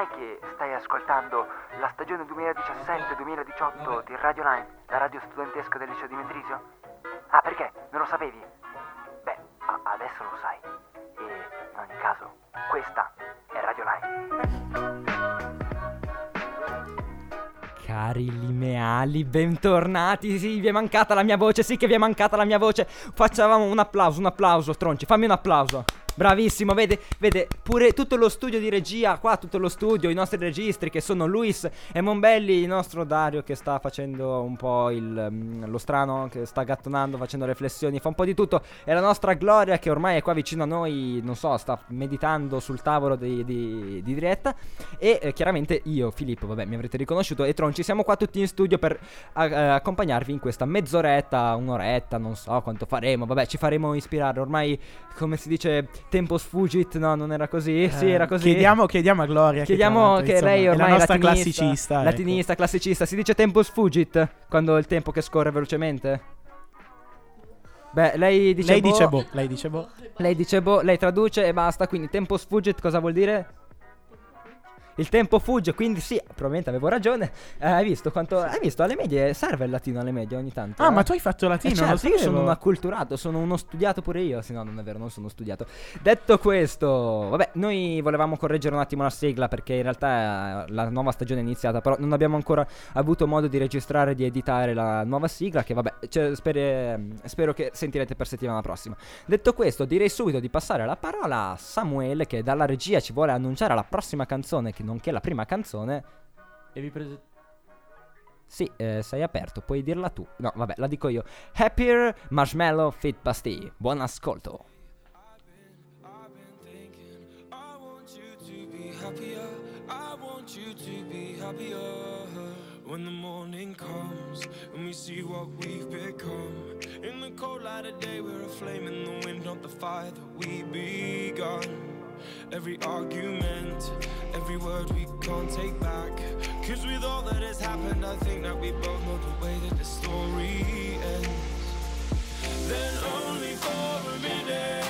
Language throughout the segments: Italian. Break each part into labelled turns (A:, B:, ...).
A: sai che stai ascoltando la stagione 2017-2018 di Radio Line, la radio studentesca del liceo di Mendrisio? Ah, perché? Non lo sapevi? Beh, a- adesso lo sai. E in ogni caso, questa è Radio Line.
B: Cari lineali, bentornati. Sì, vi è mancata la mia voce. Sì, che vi è mancata la mia voce. Facciamo un applauso, un applauso, Tronci. Fammi un applauso. Bravissimo, vede, vede, pure tutto lo studio di regia, qua tutto lo studio, i nostri registri che sono Luis e Monbelli, il nostro Dario che sta facendo un po' il, mm, lo strano, che sta gattonando, facendo riflessioni, fa un po' di tutto. E la nostra Gloria che ormai è qua vicino a noi, non so, sta meditando sul tavolo di, di- di diretta. E eh, chiaramente io, Filippo, vabbè, mi avrete riconosciuto, e Tronci, siamo qua tutti in studio per a- eh, accompagnarvi in questa mezz'oretta, un'oretta, non so quanto faremo, vabbè, ci faremo ispirare. Ormai, come si dice, tempo sfugit, no, non era così? sì,
C: Eh,
B: era così.
C: Chiediamo, chiediamo a Gloria.
B: Chiediamo che,
C: l'altro,
B: lei ormai
C: è la nostra
B: latinista,
C: classicista. ecco.
B: latinista, classicista. Si dice tempo sfugit quando il tempo che scorre velocemente? Beh, lei dice
C: Lei
B: boh,
C: dice boh, lei dice boh.
B: Lei dice boh, lei traduce e basta. Quindi tempo sfugit cosa vuol dire? Il tempo fugge, quindi sì, probabilmente avevo ragione. Eh, hai visto quanto. Hai visto alle medie? Serve il latino alle medie ogni tanto.
C: Ah,
B: eh?
C: ma tu hai fatto
B: Eh
C: latino, non
B: certo, io sono un acculturato, sono uno studiato pure io. Sì, no, non è vero, non sono studiato. Detto questo, vabbè, noi volevamo correggere un attimo la sigla perché in realtà eh, la nuova stagione è iniziata, però non abbiamo ancora avuto modo di registrare e di editare la nuova sigla. Che vabbè, cioè, spere- spero che sentirete per settimana prossima. Detto questo, direi subito di passare la parola a Samuele, che dalla regia ci vuole annunciare la prossima canzone, che nonché la prima canzone.
D: E vi presento.
B: Sì, eh, sei aperto, puoi dirla tu. No, vabbè, la dico io. Happier Marshmallow Fit Pasty. Buon ascolto.
E: When the morning comes, and we see what we've become. In the cold light of day, we're a flame in the wind, not the fire that we begun. Every argument, every word we can't take back. Cause with all that has happened, I think that we both know the way that the story ends. Then only for a minute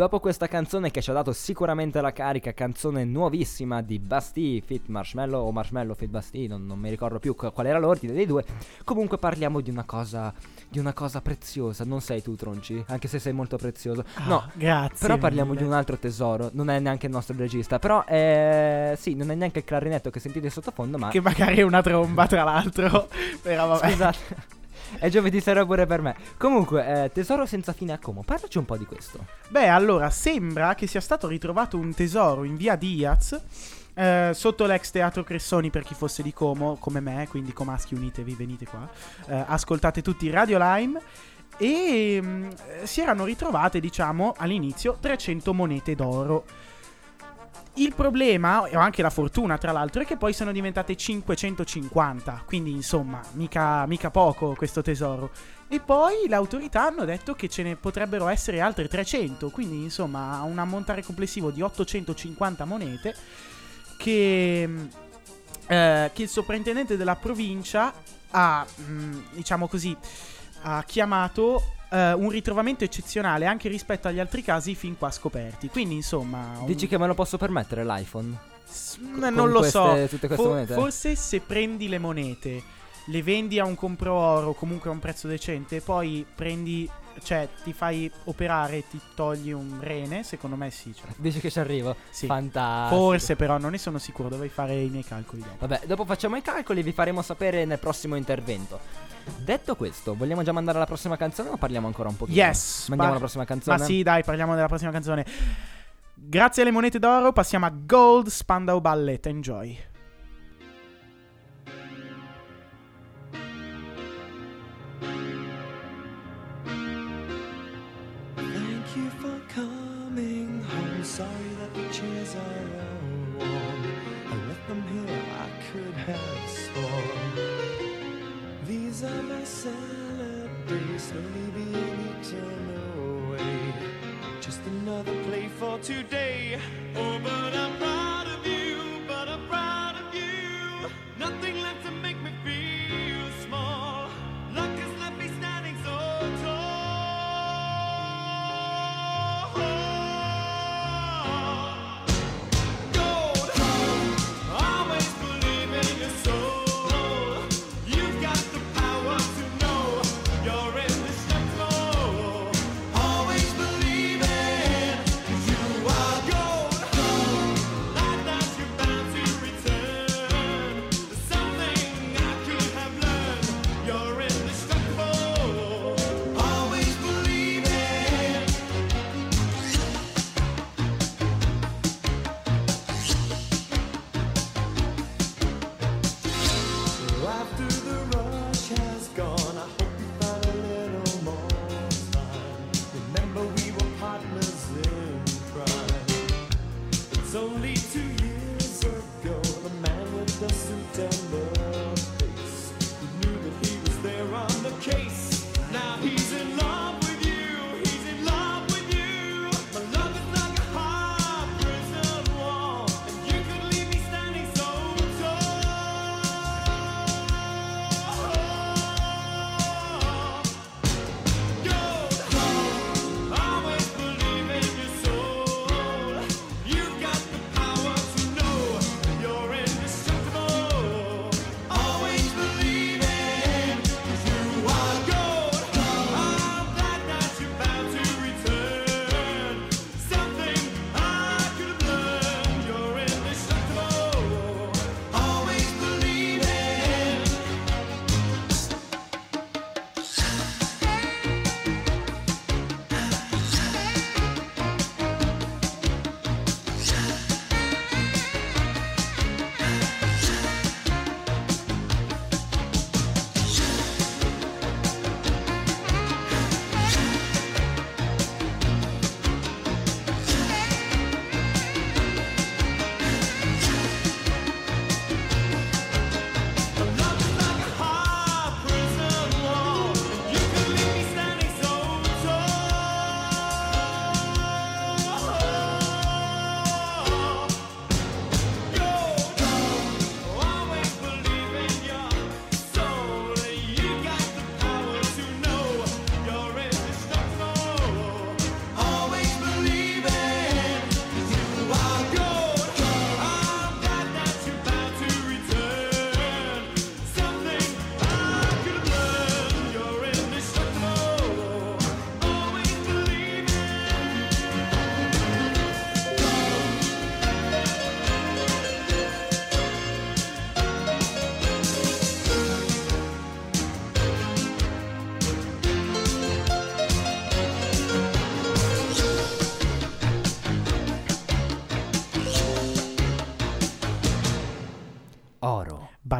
B: dopo questa canzone che ci ha dato sicuramente la carica, canzone nuovissima di Bastille Fit Marshmallow o Marshmallow Fit Bastille, non, non mi ricordo più qu- qual era l'ordine dei due. Comunque parliamo di una cosa di una cosa preziosa, non sei tu Tronci, anche se sei molto prezioso. no,
C: Ah, grazie.
B: però parliamo
C: mille.
B: di un altro tesoro, non è neanche il nostro regista, però eh, sì, non è neanche il clarinetto che sentite sottofondo, ma
C: Che magari è una tromba, tra l'altro. Però vabbè.
B: Scusate. È giovedì sera pure per me. Comunque, eh, tesoro senza fine a Como. Parlaci un po' di questo.
C: Beh, allora, sembra che sia stato ritrovato un tesoro in via Diaz. eh, sotto l'ex teatro Cressoni per chi fosse di Como come me quindi Comaschi unitevi venite qua Eh, ascoltate tutti Radio Lime e mm, eh, si erano ritrovate diciamo all'inizio 300 monete d'oro il problema, e anche la fortuna tra l'altro, è che poi sono diventate 550, quindi insomma, mica, mica poco questo tesoro. E poi le autorità hanno detto che ce ne potrebbero essere altre 300, quindi insomma un ammontare complessivo di 850 monete che, eh, che il sovrintendente della provincia ha, mh, diciamo così, ha chiamato eh, un ritrovamento eccezionale anche rispetto agli altri casi fin qua scoperti. Quindi insomma... un-
B: Dici che me lo posso permettere l'iPhone?
C: S-
B: con
C: non lo so.
B: queste-
C: For-
B: monete?
C: Forse se prendi le monete, le vendi a un compro oro, comunque a un prezzo decente, e poi prendi, cioè ti fai operare e ti togli un rene, secondo me sì. cioè,
B: Dici che ci arrivo?
C: sì.
B: Fantastico.
C: Forse però non ne sono sicuro, dovrei fare i miei calcoli dopo.
B: Vabbè, dopo facciamo i calcoli e vi faremo sapere nel prossimo intervento. Detto questo, vogliamo già mandare alla prossima canzone o parliamo ancora un pochino?
C: Yes,
B: Mandiamo
C: ma-
B: alla prossima canzone?
C: Ma sì, dai, parliamo della prossima canzone. Grazie alle monete d'oro passiamo a Gold Spandau Ballet. Enjoy.
F: These are my salad days, slowly being eaten away. Just another play for today. Oh, but I'm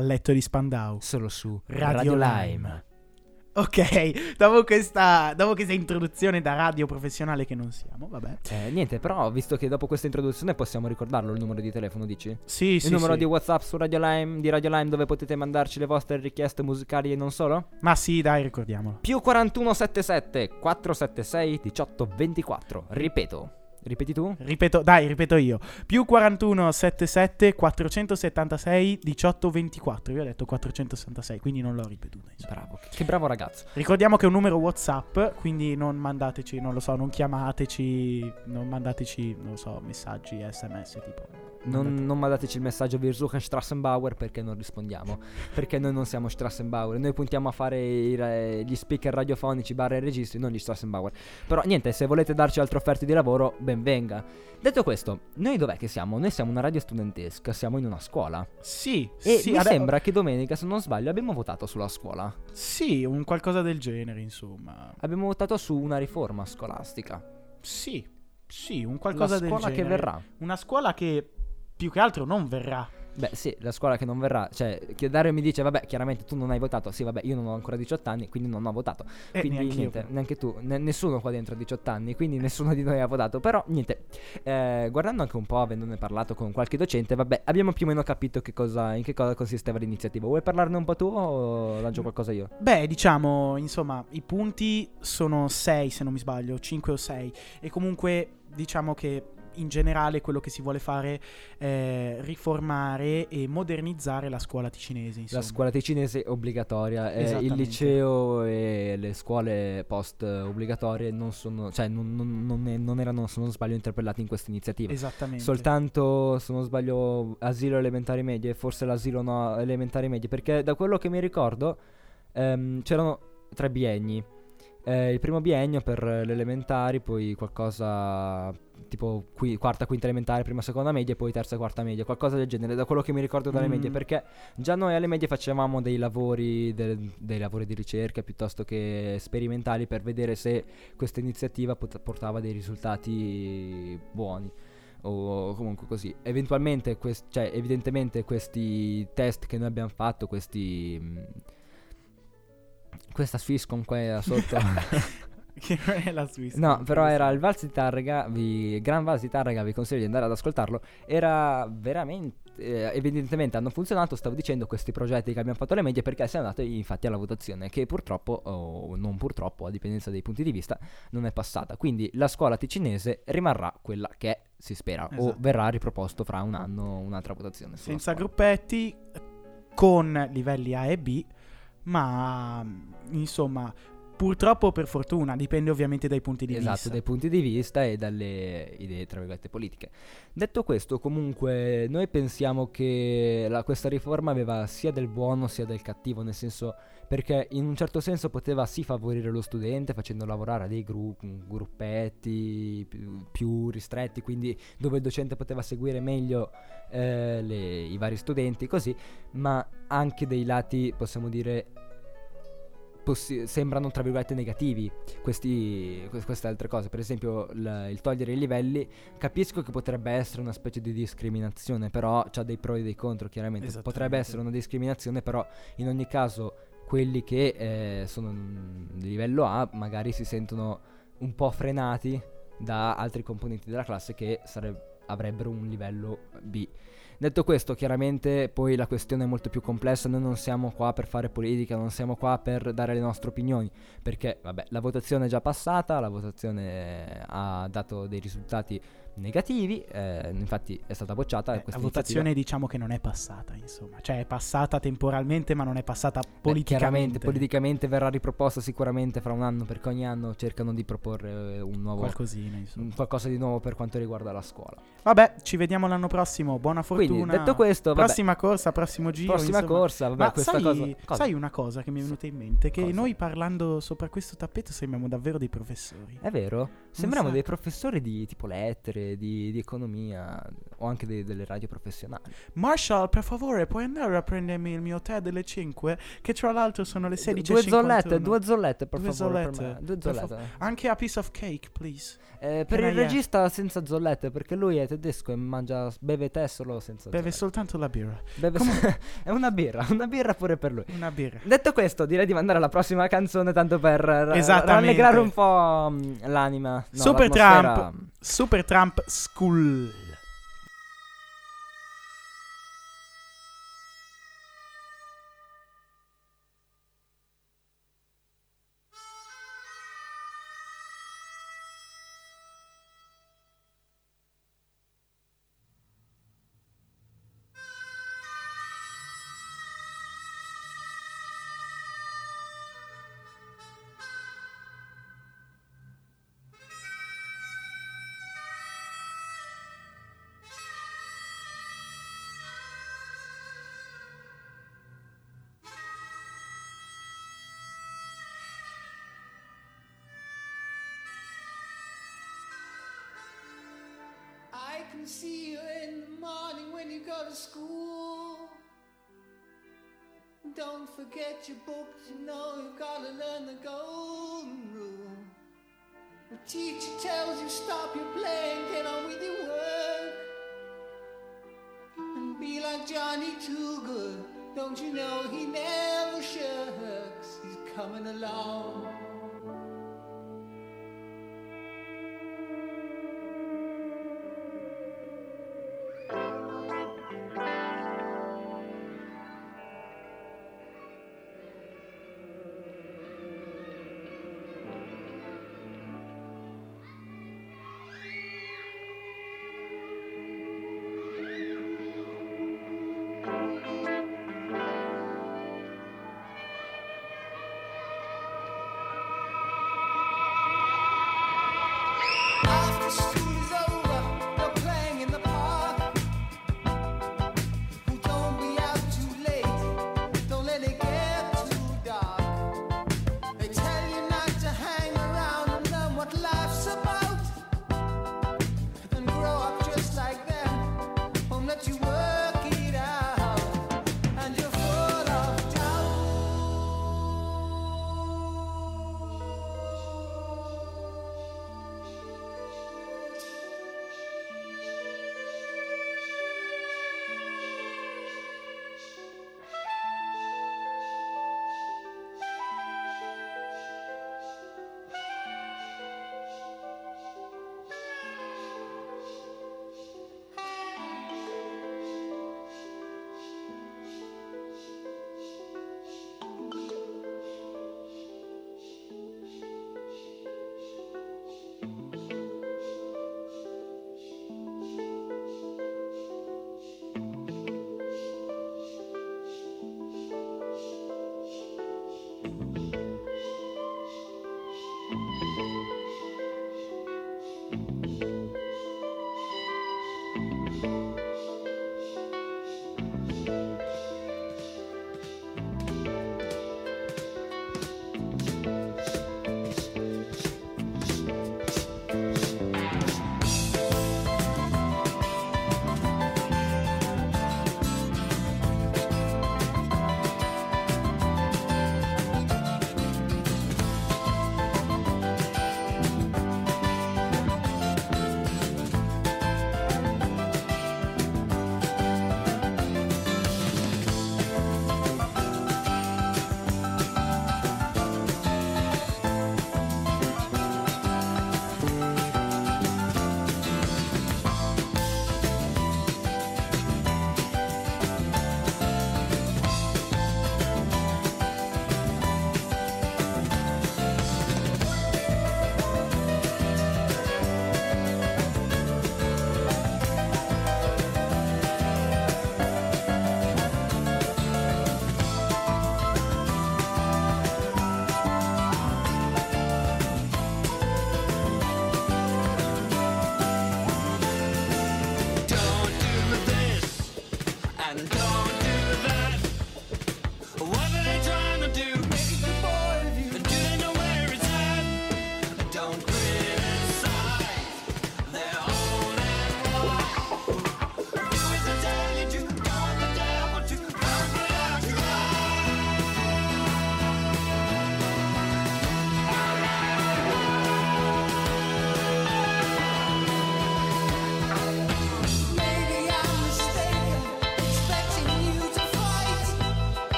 C: Balletto di Spandau.
B: Solo su
C: Radio Lime. Ok, dopo questa, dopo questa introduzione da radio professionale che non siamo, vabbè.
B: Eh, niente, però visto che dopo questa introduzione possiamo ricordarlo il numero di telefono, dici?
C: Sì,
B: il
C: sì,
B: numero
C: sì.
B: di WhatsApp su Radio Lime, di Radio Lime dove potete mandarci le vostre richieste musicali e non solo?
C: Ma sì, dai, ricordiamolo.
B: Più 4177 476 1824. Ripeto. Ripeti tu?
C: Ripeto, dai, ripeto io. Più 41 77 476 18 24. Io ho detto 466, quindi non l'ho ripetuto. insomma.
B: Bravo, che, che bravo ragazzo.
C: Ricordiamo che è un numero WhatsApp, quindi non mandateci, non lo so, non chiamateci, non mandateci, non lo so, messaggi, sms tipo.
B: Non, non mandateci il messaggio Wir suchen Strassenbauer perché non rispondiamo. perché noi non siamo Strassenbauer. Noi puntiamo a fare i gli speaker radiofonici barra i registri, non gli Strassenbauer. Però niente, se volete darci altre offerte di lavoro, ben venga. Detto questo, noi dov'è che siamo? Noi siamo una radio studentesca, siamo in una scuola.
C: Sì,
B: E
C: sì,
B: mi
C: ade-
B: sembra che domenica, se non sbaglio, abbiamo votato sulla scuola.
C: Sì, un qualcosa del genere, insomma.
B: Abbiamo votato su una riforma scolastica.
C: Sì, sì, un qualcosa del
B: scuola
C: genere.
B: che verrà.
C: Una scuola che più che altro non verrà.
B: Beh, sì, la scuola che non verrà. Cioè, che Dario mi dice, vabbè, chiaramente tu non hai votato. Sì, vabbè, io non ho ancora 18 anni, quindi non ho votato.
C: Eh,
B: quindi niente,
C: però.
B: neanche tu, ne- nessuno qua dentro ha 18 anni, quindi nessuno di noi ha votato. Però niente, eh, guardando anche un po', avendone parlato con qualche docente, vabbè, abbiamo più o meno capito che cosa, in che cosa consisteva l'iniziativa. Vuoi parlarne un po' tu o lancio qualcosa io?
C: Beh, diciamo, insomma, i punti sono 6 se non mi sbaglio, 5 o 6 e comunque diciamo che in generale quello che si vuole fare è riformare e modernizzare la scuola ticinese, insomma.
B: La scuola ticinese obbligatoria, eh, il liceo e le scuole post eh, obbligatorie non sono, cioè non, non- non ne- non erano, se non sbaglio, interpellati in questa iniziativa.
C: Esattamente.
B: Soltanto, se non sbaglio, asilo elementari medie, forse l'asilo no, elementari medie, perché da quello che mi ricordo ehm, c'erano tre bienni. Eh, il primo biennio per le elementari, poi qualcosa tipo qui- quarta, quinta elementare, prima, seconda media, e poi terza, quarta media, qualcosa del genere, da quello che mi ricordo dalle
C: Mm.
B: medie, perché già noi alle medie facevamo dei lavori, del- dei lavori di ricerca piuttosto che sperimentali per vedere se questa iniziativa pot- portava dei risultati buoni o comunque così. Eventualmente, quest- cioè, evidentemente questi test che noi abbiamo fatto, questi... mh, questa Swisscom qua sotto.
C: che non è la Swiss.
B: no, però era il Vals di Tarrega, vi, Gran Vals di Tarrega, vi consiglio di andare ad ascoltarlo. Era veramente... eh, evidentemente hanno funzionato, stavo dicendo, questi progetti che abbiamo fatto alle medie perché siamo andati infatti alla votazione che purtroppo, o non purtroppo, a dipendenza dei punti di vista, non è passata. Quindi la scuola ticinese rimarrà quella che è, si spera, o
C: Esatto.
B: verrà riproposto fra un anno un'altra votazione.
C: Senza
B: scuola.
C: gruppetti, con livelli A e B, ma insomma, purtroppo o per fortuna, dipende ovviamente dai punti di
B: esatto,
C: vista.
B: dai punti di vista e dalle idee, tra virgolette, politiche. Detto questo, comunque, noi pensiamo che la- questa riforma aveva sia del buono sia del cattivo, nel senso perché in un certo senso poteva sì favorire lo studente facendo lavorare a dei gru- gruppetti più, più ristretti, quindi dove il docente poteva seguire meglio eh, le- i vari studenti, così, ma anche dei lati, possiamo dire, possi- sembrano tra virgolette negativi questi, que- queste altre cose. Per esempio, il, il togliere i livelli, capisco che potrebbe essere una specie di discriminazione, però c'ha dei pro e dei contro, chiaramente. Potrebbe essere una discriminazione, però in ogni caso quelli che eh, sono di livello A magari si sentono un po' frenati da altri componenti della classe che sareb- avrebbero un livello B. Detto questo, chiaramente poi la questione è molto più complessa, noi non siamo qua per fare politica, non siamo qua per dare le nostre opinioni, perché vabbè, la votazione è già passata, la votazione ha dato dei risultati negativi, eh, infatti è stata bocciata.
C: Eh,
B: questa
C: la votazione diciamo che non è passata, insomma, cioè è passata temporalmente, ma non è passata
B: Beh,
C: politicamente.
B: chiaramente, politicamente verrà riproposta sicuramente fra un anno, perché ogni anno cercano di proporre eh, un nuovo...
C: Qualcosina, insomma.
B: un qualcosa di nuovo per quanto riguarda la scuola.
C: Vabbè, ci vediamo l'anno prossimo. Buona fortuna.
B: Quindi, detto questo, vabbè,
C: prossima corsa, prossimo giro.
B: prossima
C: insomma.
B: corsa, vabbè,
C: Ma
B: questa
C: sai,
B: cosa, cosa?
C: sai una cosa che mi è venuta in mente? Che
B: Cosa?
C: noi parlando sopra questo tappeto sembriamo davvero dei professori.
B: È vero? Sembriamo dei professori di tipo lettere, altre di, di economia o anche de- delle radio professionali.
C: Marshall, per favore, puoi andare a prendermi il mio tè delle 5? Che tra l'altro sono le 16.51.
B: due zollette, due zollette per
C: Due
B: favore. per
C: zollette,
B: me. Due
C: per
B: zollette.
C: fav- Anche a piece of cake, please.
B: Eh, per
C: Can
B: il
C: I have-
B: regista senza zollette, perché lui è tedesco e mangia, beve tè solo senza
C: Beve
B: zollette.
C: soltanto la birra.
B: Beve so- è una birra, una birra pure per lui.
C: Una birra.
B: Detto questo, direi di mandare alla prossima canzone tanto per ra-
C: Esattamente.
B: rallegrare un po' mm, l'anima. no,
C: Super
B: l'atmosfera.
C: Trump. Super Trump
G: Camp School. Forget your books, you know you've got to learn the golden rule. The teacher tells you stop your playing, get on with your work. And be like Johnny Too Good. Don't you know he never shirks? He's coming along.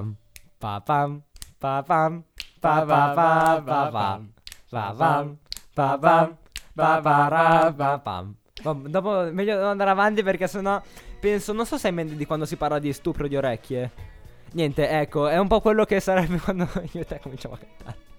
B: Pam, pa pam, pa pam, pa pa pa pa pam, pa pam, pa pam, pa pa ra pa pam. Vabbè, Dopo meglio andare avanti perché sennò penso, non so se hai in mente di quando si parla di stupro di orecchie. Niente, ecco, è un po' quello che sarebbe quando io e te cominciamo a cantare.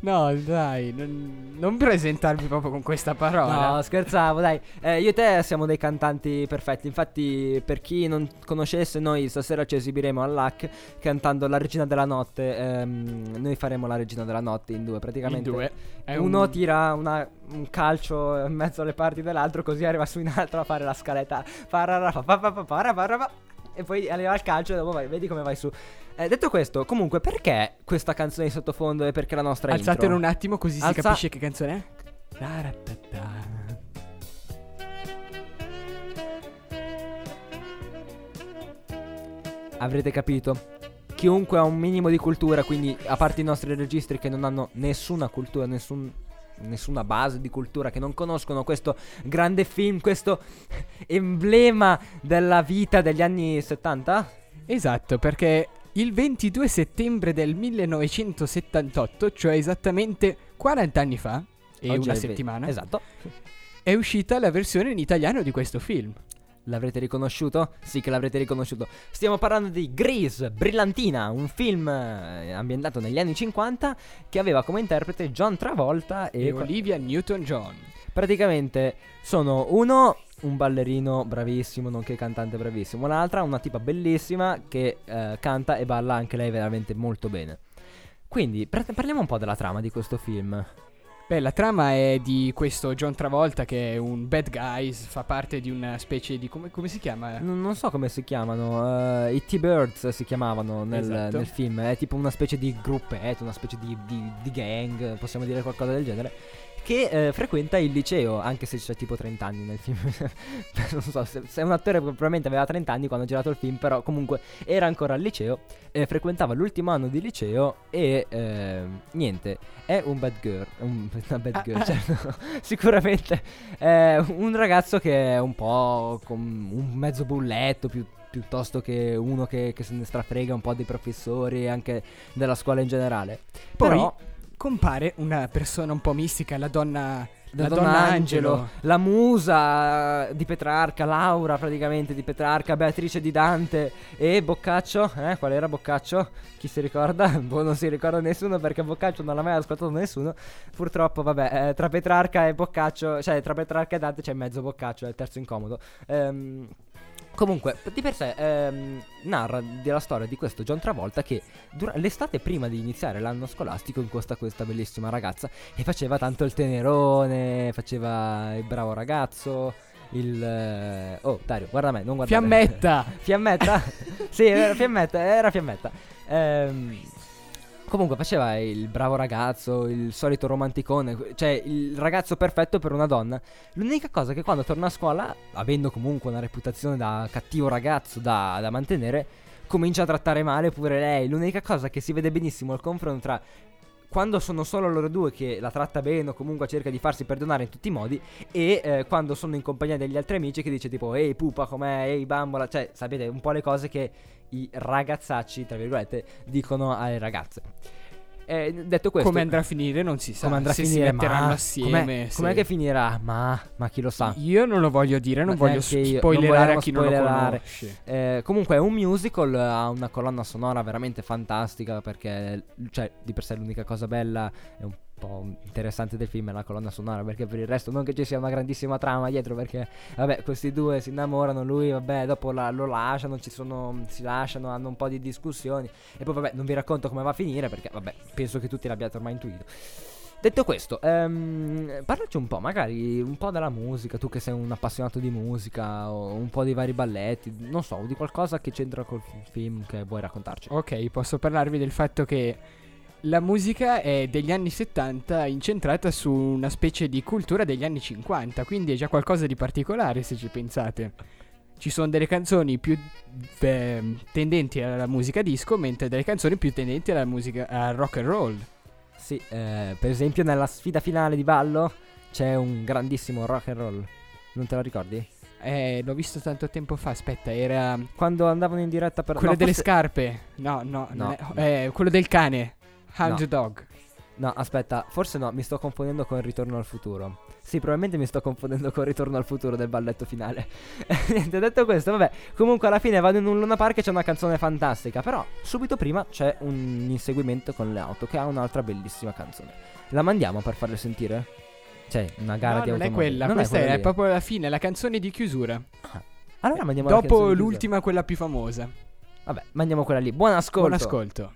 H: No, dai, non, non presentarmi proprio con questa parola.
B: No, scherzavo, dai. Eh, io e te siamo dei cantanti perfetti. Infatti, per chi non conoscesse, noi stasera ci esibiremo all'AC cantando La Regina della Notte. Ehm, noi faremo La Regina della Notte in due,
H: In
B: praticamente.
H: due. È
B: Uno
H: un-
B: tira una- un calcio in mezzo alle parti dell'altro, così arriva su in alto a fare la scaletta. E poi arriva al calcio e dopo vai, vedi come vai su. Eh, detto questo, comunque, perché questa canzone di sottofondo e perché la nostra
H: Alzatelo
B: intro?
H: un attimo così
B: Alza-
H: si capisce che canzone è.
B: Avrete capito? Chiunque ha un minimo di cultura, quindi a parte i nostri registri che non hanno nessuna cultura, nessun- nessuna base di cultura, che non conoscono questo grande film, questo emblema della vita degli anni 70?
H: Esatto, perché il 22 settembre del 1978, cioè esattamente 40 anni fa, e
B: Oggi
H: una
B: è il ve-
H: settimana,
B: Esatto.
H: è uscita la versione in italiano di questo film.
B: L'avrete riconosciuto? Sì che l'avrete riconosciuto. Stiamo parlando di Grease, Brillantina, un film eh, ambientato negli anni 50 che aveva come interprete John Travolta e,
H: E Olivia Newton-John.
B: Praticamente sono uno un ballerino bravissimo, nonché cantante bravissimo, l'altra una tipa bellissima che eh, canta e balla anche lei veramente molto bene. Quindi par- parliamo un po' della trama di questo film.
H: Beh, la trama è di questo John Travolta che è un bad guy, fa parte di una specie di... come, come si chiama?
B: Non, non so come si chiamano, eh, i T-Birds si chiamavano nel,
H: Esatto.
B: nel film, è tipo una specie di gruppetto, una specie di, di- di gang, possiamo dire qualcosa del genere, che eh, frequenta il liceo, anche se c'è tipo 30 anni nel film. non so, se, se un attore probabilmente aveva 30 anni quando ha girato il film, però comunque era ancora al liceo, eh, frequentava l'ultimo anno di liceo e eh, niente, è un bad girl, un, una bad
H: Ah,
B: girl,
H: ah.
B: certo, sicuramente è un ragazzo che è un po' con un mezzo bulletto più- piuttosto che uno che, che se ne strafrega un po' dei professori e anche della scuola in generale.
H: Poi
B: Però
H: compare una persona un po' mistica, la donna...
B: la
H: La
B: donna
H: donna
B: Angelo,
H: Angelo.
B: la musa di Petrarca, Laura praticamente di Petrarca, Beatrice di Dante e Boccaccio, eh, qual era Boccaccio? Chi si ricorda? Boh, non si ricorda nessuno perché Boccaccio non l'ha mai ascoltato nessuno. Purtroppo, vabbè, eh, tra Petrarca e Boccaccio, cioè tra Petrarca e Dante c'è mezzo Boccaccio, è il terzo incomodo. Ehm, Comunque, di per sé ehm, narra della storia di questo John Travolta che dura- l'estate prima di iniziare l'anno scolastico incosta questa bellissima ragazza e faceva tanto il tenerone, faceva il bravo ragazzo, il... eh, Oh, Dario, guarda me, non guardare.
H: Fiammetta!
B: Fiammetta? sì, era Fiammetta, era Fiammetta. Ehm, comunque faceva il bravo ragazzo, il solito romanticone, cioè il ragazzo perfetto per una donna. L'unica cosa che quando torna a scuola, avendo comunque una reputazione da cattivo ragazzo da, da mantenere, comincia a trattare male pure lei. L'unica cosa che si vede benissimo è il confronto tra quando sono solo loro due che la tratta bene o comunque cerca di farsi perdonare in tutti i modi e eh, quando sono in compagnia degli altri amici che dice tipo ehi pupa com'è, ehi bambola, cioè sapete un po' le cose che i ragazzacci, tra virgolette, dicono alle ragazze. Eh, detto questo,
H: Come andrà a finire non si sa.
B: come andrà a finire,
H: si metteranno
B: ma
H: assieme.
B: com'è,
H: se-
B: com'è che finirà? Ma, ma chi lo sa.
H: Io non lo voglio dire, non
B: Ma
H: voglio
B: non
H: spoilerare
B: vogliamo
H: a chi non lo
B: spoilerare.
H: conosce.
B: Eh, comunque è un musical, ha una colonna sonora veramente fantastica perché, cioè, di per sé l'unica cosa bella è un po' interessante del film è la colonna sonora perché per il resto non che ci sia una grandissima trama dietro perché, vabbè, questi due si innamorano, lui, vabbè, dopo la- lo lasciano, ci sono, si lasciano, hanno un po' di discussioni e poi, vabbè, non vi racconto come va a finire perché, vabbè, penso che tutti l'abbiate ormai intuito. Detto questo, ehm, parlaci un po', magari un po' della musica, tu che sei un appassionato di musica, o un po' di vari balletti, non so, di qualcosa che c'entra col film che vuoi raccontarci.
H: Ok, posso parlarvi del fatto che la musica è degli anni 70 incentrata su una specie di cultura degli anni 50, quindi è già qualcosa di particolare se ci pensate.
I: ci sono delle canzoni più eh, tendenti alla musica disco, mentre delle canzoni più tendenti alla musica al rock and roll.
B: Sì, eh, per esempio nella sfida finale di ballo c'è un grandissimo rock and roll. Non te lo ricordi?
I: Eh, l'ho visto tanto tempo fa, aspetta, era
B: Quando andavano in diretta per
I: quello
B: no,
I: delle
B: forse-
I: scarpe. No, no,
B: No.
I: è- eh, quello del cane. Hound
B: No.
I: Dog.
B: No, aspetta, forse no, mi sto confondendo con Ritorno al futuro. Sì, probabilmente mi sto confondendo con Ritorno al futuro del balletto finale. Niente, detto questo, vabbè, comunque alla fine vado in un Luna Park e c'è una canzone fantastica, però subito prima c'è un inseguimento con le auto che ha un'altra bellissima canzone. La mandiamo per farle sentire? C'è una gara
I: No,
B: di
I: non è
B: automobili.
I: quella,
B: Non
I: questa
B: quella
I: è, proprio la fine, la canzone di chiusura.
B: Allora mandiamo la
I: Dopo
B: canzone di
I: l'ultima, quella più famosa.
B: Vabbè, mandiamo quella lì. Buon ascolto.
I: Buon ascolto.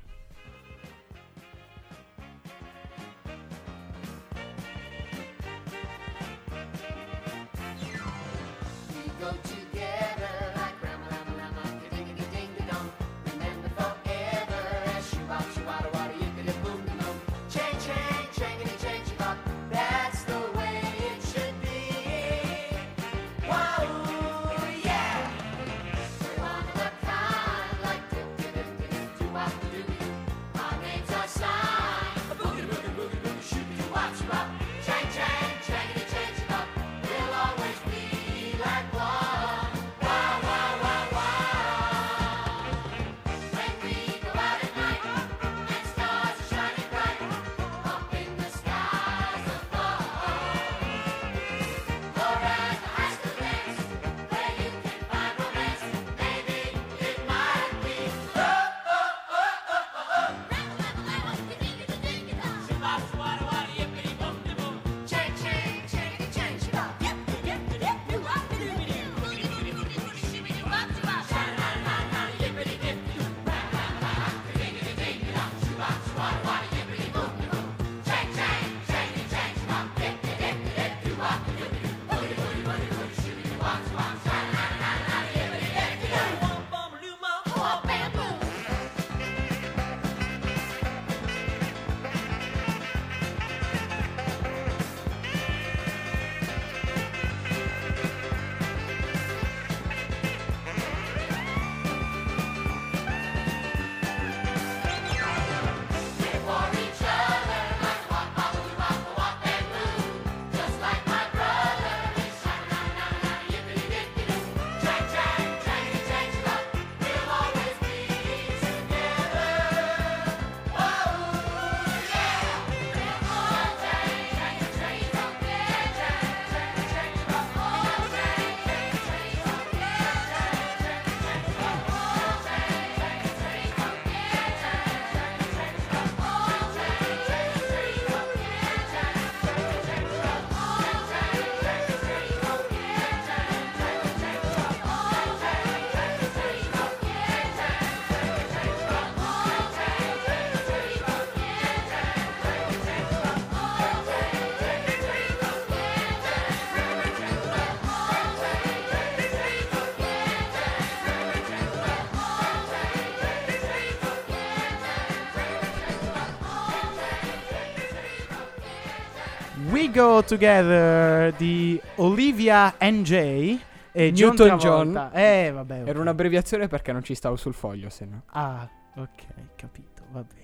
J: Go Together
C: di Olivia NJ e John
I: Newton
C: Travolta.
I: John.
C: Eh, vabbè. ok.
I: Era un'abbreviazione perché non ci stavo sul foglio, se no.
C: Ah, ok, capito, va bene.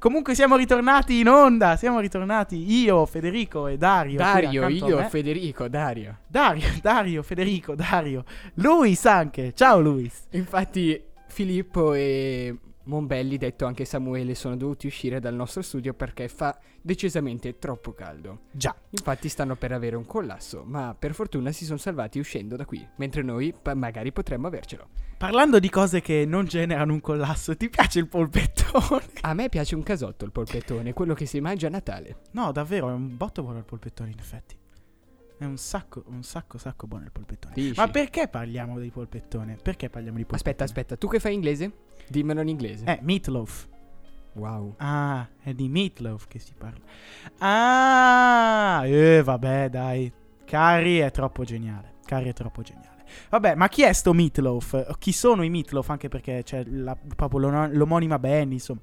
C: Comunque siamo ritornati in onda, siamo ritornati io, Federico e Dario.
I: Dario, io. Federico, Dario.
C: Dario, Dario, Federico, Dario. Luis anche. Ciao Luis.
I: Infatti Filippo e Monbelli, detto anche Samuele, sono dovuti uscire dal nostro studio perché fa decisamente troppo caldo.
C: Già.
I: Infatti stanno per avere un collasso, ma per fortuna si sono salvati uscendo da qui, mentre noi pa- magari potremmo avercelo.
C: Parlando di cose che non generano un collasso, ti piace il polpettone?
I: A me piace un casotto il polpettone, quello che si mangia a Natale.
C: No, davvero, è un botto buono il polpettone, in effetti. È un sacco, un sacco, sacco buono il polpettone.
I: Dici?
C: Ma perché parliamo di polpettone? Perché parliamo di polpettone?
I: Aspetta, aspetta, tu che fai inglese? Dimmelo in inglese.
C: Eh, meatloaf.
I: Wow.
C: Ah, è di meatloaf che si parla. Ah, eh, vabbè, dai. Carrie è troppo geniale. Carrie è troppo geniale. Vabbè, ma chi è sto meatloaf? Chi sono i meatloaf? Anche perché c'è la- proprio l'omonima band, insomma.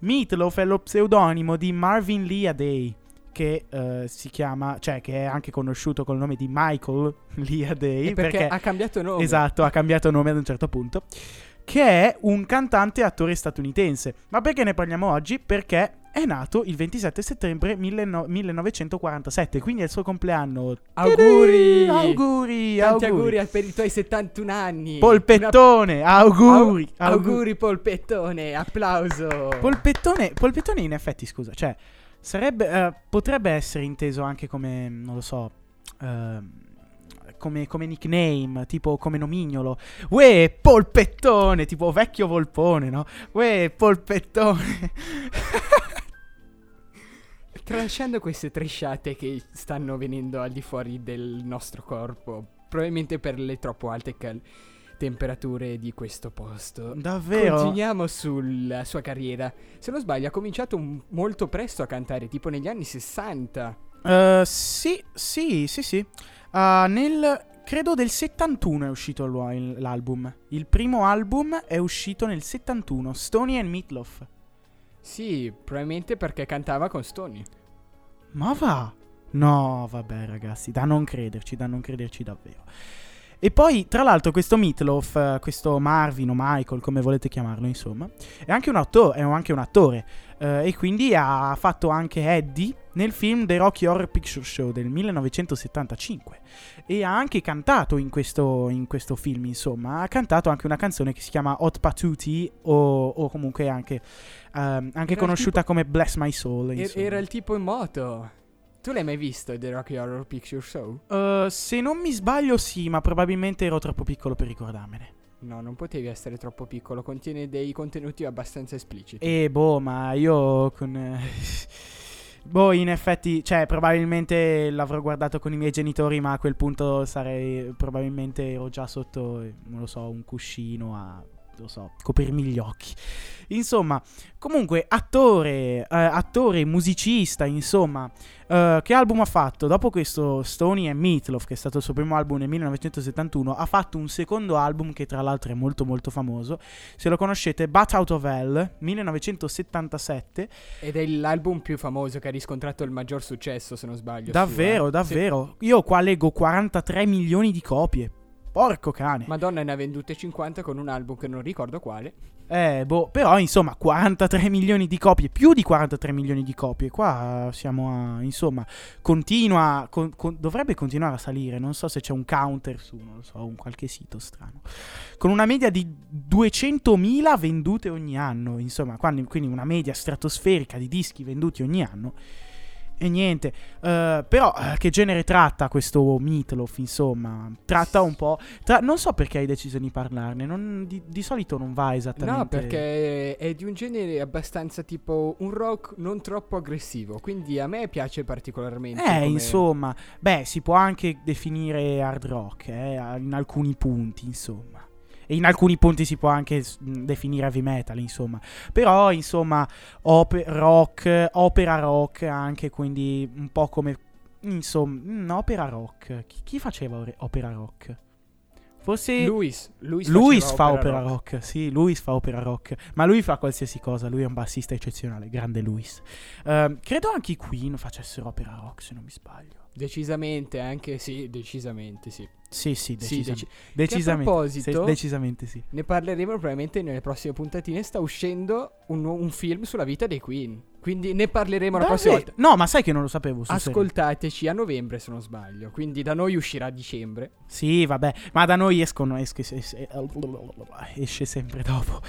C: Meatloaf è lo pseudonimo di Marvin Lee Aday, che eh, si chiama, cioè che è anche conosciuto col nome di Michael Liaday
H: E perché, ha cambiato nome.
C: Esatto, ha cambiato nome ad un certo punto. Che è un cantante e attore statunitense. Ma perché ne parliamo oggi? Perché è nato il 27 settembre 19- 1947, quindi è il suo compleanno.
H: Auguri!
C: Auguri!
H: Tanti auguri per i tuoi 71 anni.
C: Polpettone, auguri!
H: Una- auguri Polpettone, applauso.
C: Polpettone, polpettone in effetti, scusa, cioè sarebbe eh, potrebbe essere inteso anche come non lo so, ehm, come, come nickname, tipo come nomignolo. Uè, polpettone, tipo vecchio volpone, no? Uè, polpettone.
H: Tralasciando queste tresciate che stanno venendo al di fuori del nostro corpo, probabilmente per le troppo alte cal- temperature di questo posto.
C: Davvero?
H: Continuiamo sulla sua carriera. Se non sbaglio, ha cominciato un- molto presto a cantare, tipo negli anni 60.
C: Eh, sì, sì, sì, sì. Ah, nel credo del 71 è uscito l'album. Il primo album è uscito nel 71, Stony and Meatloaf.
H: Sì, probabilmente perché cantava con Stony.
C: Ma va? No, vabbè, ragazzi, da non crederci, da non crederci davvero. E poi, tra l'altro, questo Meatloaf, eh, questo Marvin o Michael, come volete chiamarlo, insomma, è anche un, auto- è anche un attore. eh, e quindi ha fatto anche Eddie nel film The Rocky Horror Picture Show del 1975. E ha anche cantato in questo, in questo film, insomma. Ha cantato anche una canzone che si chiama Hot Patuti, o, o comunque anche, ehm, anche conosciuta come Bless My Soul. Insomma.
H: era il tipo in moto. Tu l'hai mai visto The Rocky Horror Picture Show?
C: Uh, se non mi sbaglio, sì, ma probabilmente ero troppo piccolo per ricordarmene.
H: No, non potevi essere troppo piccolo, contiene dei contenuti abbastanza espliciti.
C: E boh, ma io con. eh, boh, in effetti, cioè, probabilmente l'avrò guardato con i miei genitori, ma a quel punto sarei. Probabilmente ero già sotto, eh, non lo so, un cuscino a. Non lo so, coprirmi gli occhi. Insomma, comunque, attore, eh, attore, musicista, insomma. eh, che album ha fatto? Dopo questo Stony and Meatloaf, che è stato il suo primo album nel 1971, ha fatto un secondo album che tra l'altro è molto molto famoso. Se lo conoscete, Bat Out of Hell, 1977.
H: Ed è l'album più famoso che ha riscontrato il maggior successo, se non sbaglio.
C: Davvero,
H: su, eh.
C: davvero. Io qua leggo 43 milioni di copie. Porco cane.
H: Madonna ne ha vendute 50 con un album che non ricordo quale.
C: Eh, boh, però insomma, 43 milioni di copie, più di 43 milioni di copie. Qua siamo a, insomma, continua, con- con- dovrebbe continuare a salire. Non so se c'è un counter su, non lo so, un qualche sito strano. Con una media di 200.000 vendute ogni anno, insomma, quando- quindi una media stratosferica di dischi venduti ogni anno. E niente, eh, però eh, che genere tratta questo Meatloaf, insomma? Tratta un po'... tra- non so perché hai deciso di parlarne, non- di, di solito non va esattamente...
H: No, perché è di un genere abbastanza tipo un rock non troppo aggressivo. Quindi a me piace particolarmente.
C: Eh,
H: come-
C: insomma, beh, si può anche definire hard rock, eh, in alcuni punti, insomma. E in alcuni punti si può anche definire heavy metal, insomma. Però, insomma, op- rock, opera rock anche, quindi un po' come... Insomma, mm, opera rock. Chi, chi faceva opera rock? Forse...
H: Luis. Luis,
C: Luis fa opera rock. sì, Luis fa opera rock, ma lui fa qualsiasi cosa, lui è un bassista eccezionale, grande Luis. Ehm, credo anche i Queen facessero opera rock, se non mi sbaglio.
H: Decisamente, anche sì, decisamente sì.
C: Sì, sì,
H: Sì,
C: decisam-
H: deci-
C: decisamente.
H: proposito-
C: Sì, decisamente sì.
H: Ne parleremo probabilmente nelle prossime puntatine. Sta uscendo un, un film sulla vita dei Queen. Quindi ne parleremo la prossima volta.
C: No, ma sai che non lo sapevo. sul serio.
H: Ascoltateci a novembre se non sbaglio. Quindi da noi uscirà a dicembre.
C: Sì, vabbè, ma da noi escono, esche, es- esce sempre dopo.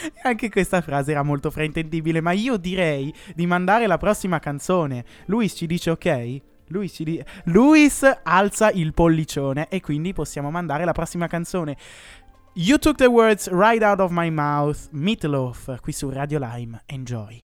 C: Anche questa frase era molto fraintendibile, ma io direi di mandare la prossima canzone. Luis ci dice ok? Luis, ci di- Luis alza il pollicione e quindi possiamo mandare la prossima canzone. You took the words right out of my mouth, Meatloaf, qui su Radio Lime. Enjoy.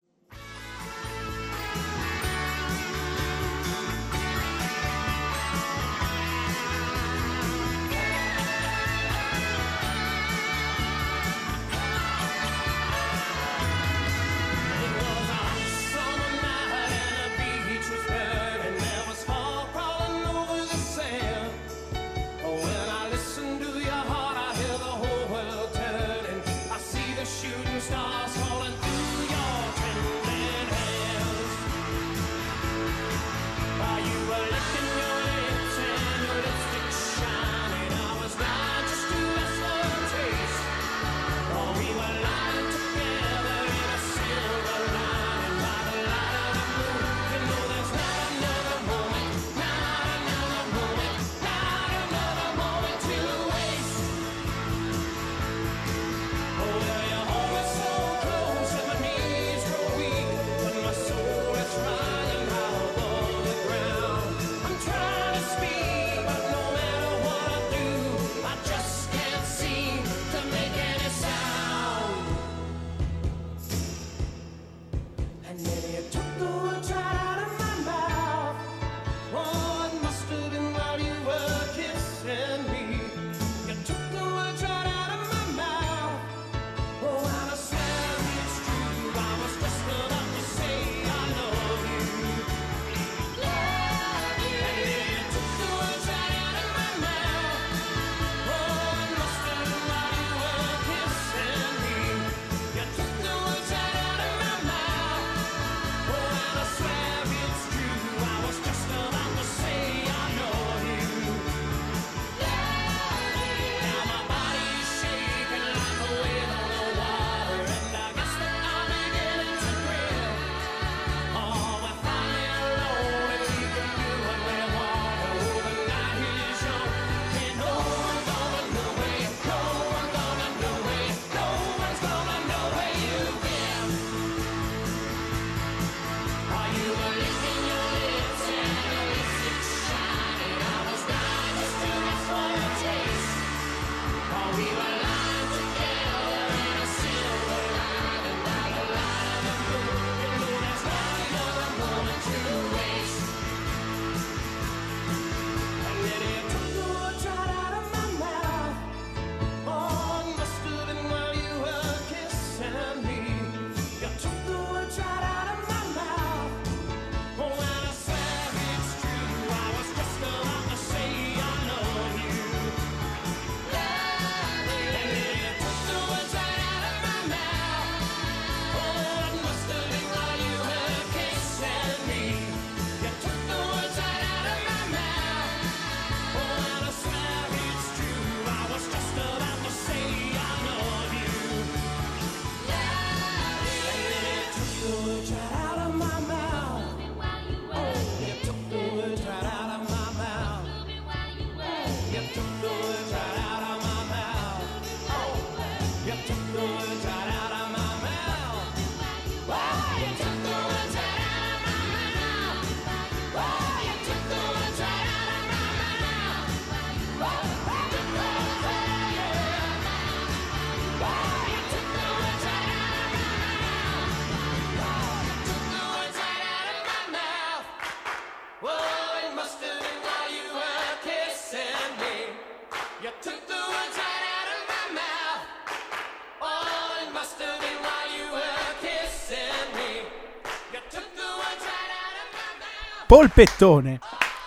C: Polpettone.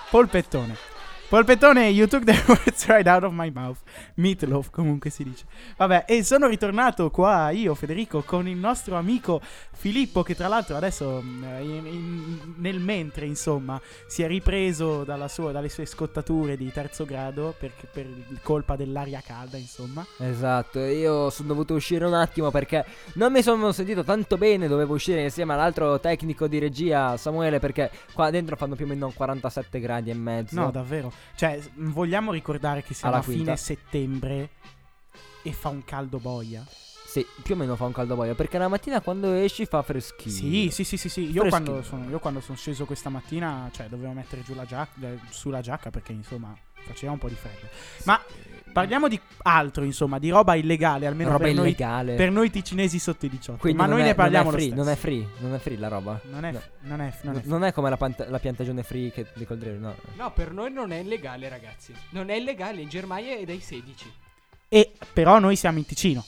C: Polpettone. Polpettone, you took the words right out of my mouth. Meatloaf, comunque si dice. Vabbè, e sono ritornato qua io, Federico, con il nostro amico Filippo, che tra l'altro adesso, mm, in- in- nel mentre, insomma, si è ripreso dalla sua- dalle sue scottature di terzo grado per, per colpa dell'aria calda, insomma.
B: Esatto, io sono dovuto uscire un attimo perché non mi sono sentito tanto bene, dovevo uscire insieme all'altro tecnico di regia, Samuele, perché qua dentro fanno più o meno 47 gradi e mezzo.
C: No, davvero. Cioè, vogliamo ricordare che siamo
B: Alla
C: a fine
B: quinta.
C: Settembre e fa un caldo boia?
B: Sì, più o meno fa un caldo boia, perché la mattina quando esci fa freschino.
C: Sì, sì, sì, sì, sì. Io quando, sono, io quando sono sceso questa mattina, cioè, dovevo mettere giù la giacca, eh, su la giacca perché, insomma, faceva un po' di freddo. Ma parliamo di altro, insomma, di roba illegale, almeno
B: roba
C: per noi,
B: illegale.
C: per noi ticinesi sotto i 18.
B: Quindi
C: Ma
B: non
C: noi
B: è-
C: ne parliamo
B: non è
C: lo
B: free,
C: stesso.
B: non è free, non è free la roba.
C: Non è,
B: No.
C: non è, non è
B: Non è come la, panta- la piantagione free che di Coldrero, no.
H: No, per noi non è illegale, ragazzi. Non è illegale, in Germania è dai 16.
C: E però noi siamo in Ticino.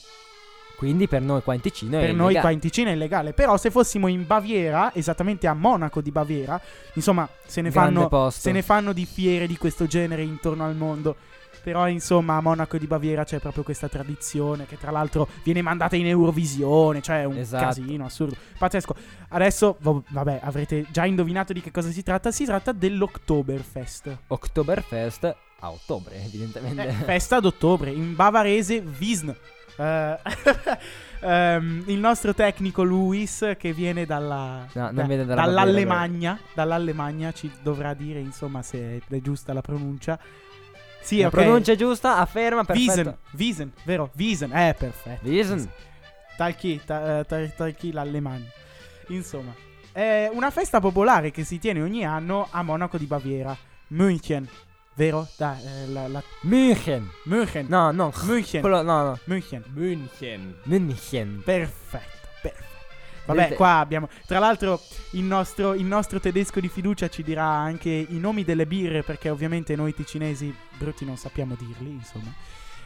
B: Quindi per noi qua in Ticino è
C: per noi qua
B: illegale.
C: in Ticino è illegale. Però se fossimo in Baviera, esattamente a Monaco di Baviera, insomma, se ne, fanno, se ne fanno di fiere di questo genere intorno al mondo. Però insomma a Monaco di Baviera c'è proprio questa tradizione che tra l'altro viene mandata in Eurovisione, cioè è un
B: Esatto.
C: casino assurdo, pazzesco. Adesso, vabbè, avrete già indovinato di che cosa si tratta. Si tratta dell'Oktoberfest.
B: Oktoberfest a ottobre, evidentemente.
C: Eh, festa d'ottobre, in bavarese Wiesn. Eh, ehm, il nostro tecnico Luis che viene dalla,
B: No,
C: da-
B: viene dalla
C: dall'Allemagna, dall'Allemagna ci dovrà dire insomma se è giusta la pronuncia. Sì,
B: la
C: ok.
B: pronuncia giusta, afferma,
C: Wiesen,
B: perfetto.
C: Wiesen, vero? Wiesen, eh, perfetto.
B: Wiesen.
C: Tal chi, ta- eh, tal- tal chi l'Allemagna. Insomma, è una festa popolare che si tiene ogni anno a Monaco di Baviera, München, vero? Da, eh, la, la-
B: München.
C: München,
B: No, no.
C: München,
B: Quello, no, no.
C: München.
H: München.
B: München.
C: Perfetto. Vabbè, qua abbiamo. Tra l'altro, il nostro, il nostro tedesco di fiducia ci dirà anche i nomi delle birre, perché ovviamente noi ticinesi brutti non sappiamo dirli. Insomma,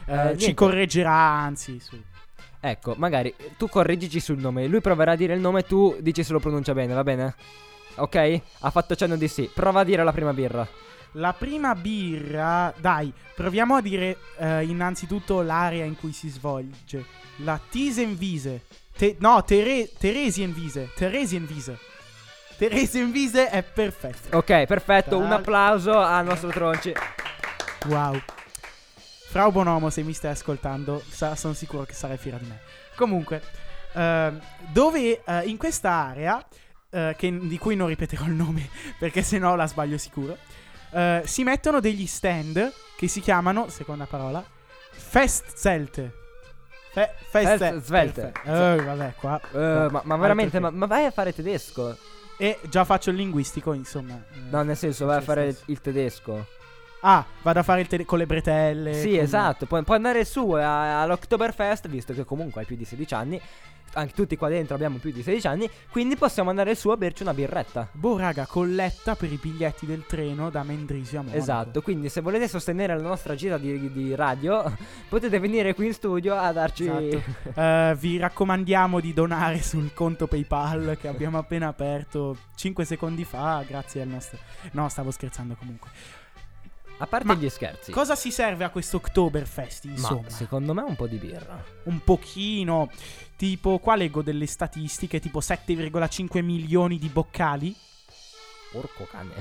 C: Eh,
B: Eh,
C: ci correggerà, anzi. Su.
B: Ecco, magari tu correggici sul nome. Lui proverà a dire il nome, tu dici se lo pronuncia bene, va bene? Ok? Ha fatto cenno di sì. Prova a dire la prima birra.
C: La prima birra, dai, proviamo a dire eh, innanzitutto l'area in cui si svolge. La Tisenwiese. Te- no, Tere- Theresienwiese. Theresienwiese. Theresienwiese è perfetto.
B: Ok, perfetto. Un applauso al nostro Tronci.
C: Wow. Frau Bonomo, se mi stai ascoltando, sono sicuro che sarai fiera di me. Comunque, ehm, dove eh, in questa area, eh, che- di cui non ripeterò il nome perché sennò la sbaglio sicuro, eh, si mettono degli stand che si chiamano, seconda parola, Festzelte. Fe- Feste- perfetto. Eh, vabbè, qua.
B: Eh, ma, ma veramente, ma, ma vai a fare tedesco?
C: E già faccio il linguistico, insomma.
B: No, nel senso, vai a fare
C: stesso.
B: il tedesco.
C: Ah, vado a fare il tele- con le bretelle.
B: Sì,
C: con-
B: esatto. Puoi, puoi andare su a- all'Oktoberfest, visto che comunque hai più di 16 anni. Anche tutti qua dentro abbiamo più di 16 anni. Quindi possiamo andare su a berci una birretta.
C: Boh, raga, colletta per i biglietti del treno da Mendrisio a Monaco.
B: Esatto, quindi se volete sostenere la nostra gira di, di radio, potete venire qui in studio a darci.
C: Esatto. Eh, vi raccomandiamo di donare sul conto PayPal che abbiamo appena aperto 5 secondi fa, grazie al nostro... No, stavo scherzando comunque.
B: A parte
C: Ma
B: gli scherzi.
C: Cosa si serve a questo Oktoberfest,
B: Ma
C: insomma?
B: secondo me un po' di birra.
C: Un pochino. Tipo, qua leggo delle statistiche, tipo 7,5 milioni di boccali.
B: Porco cane.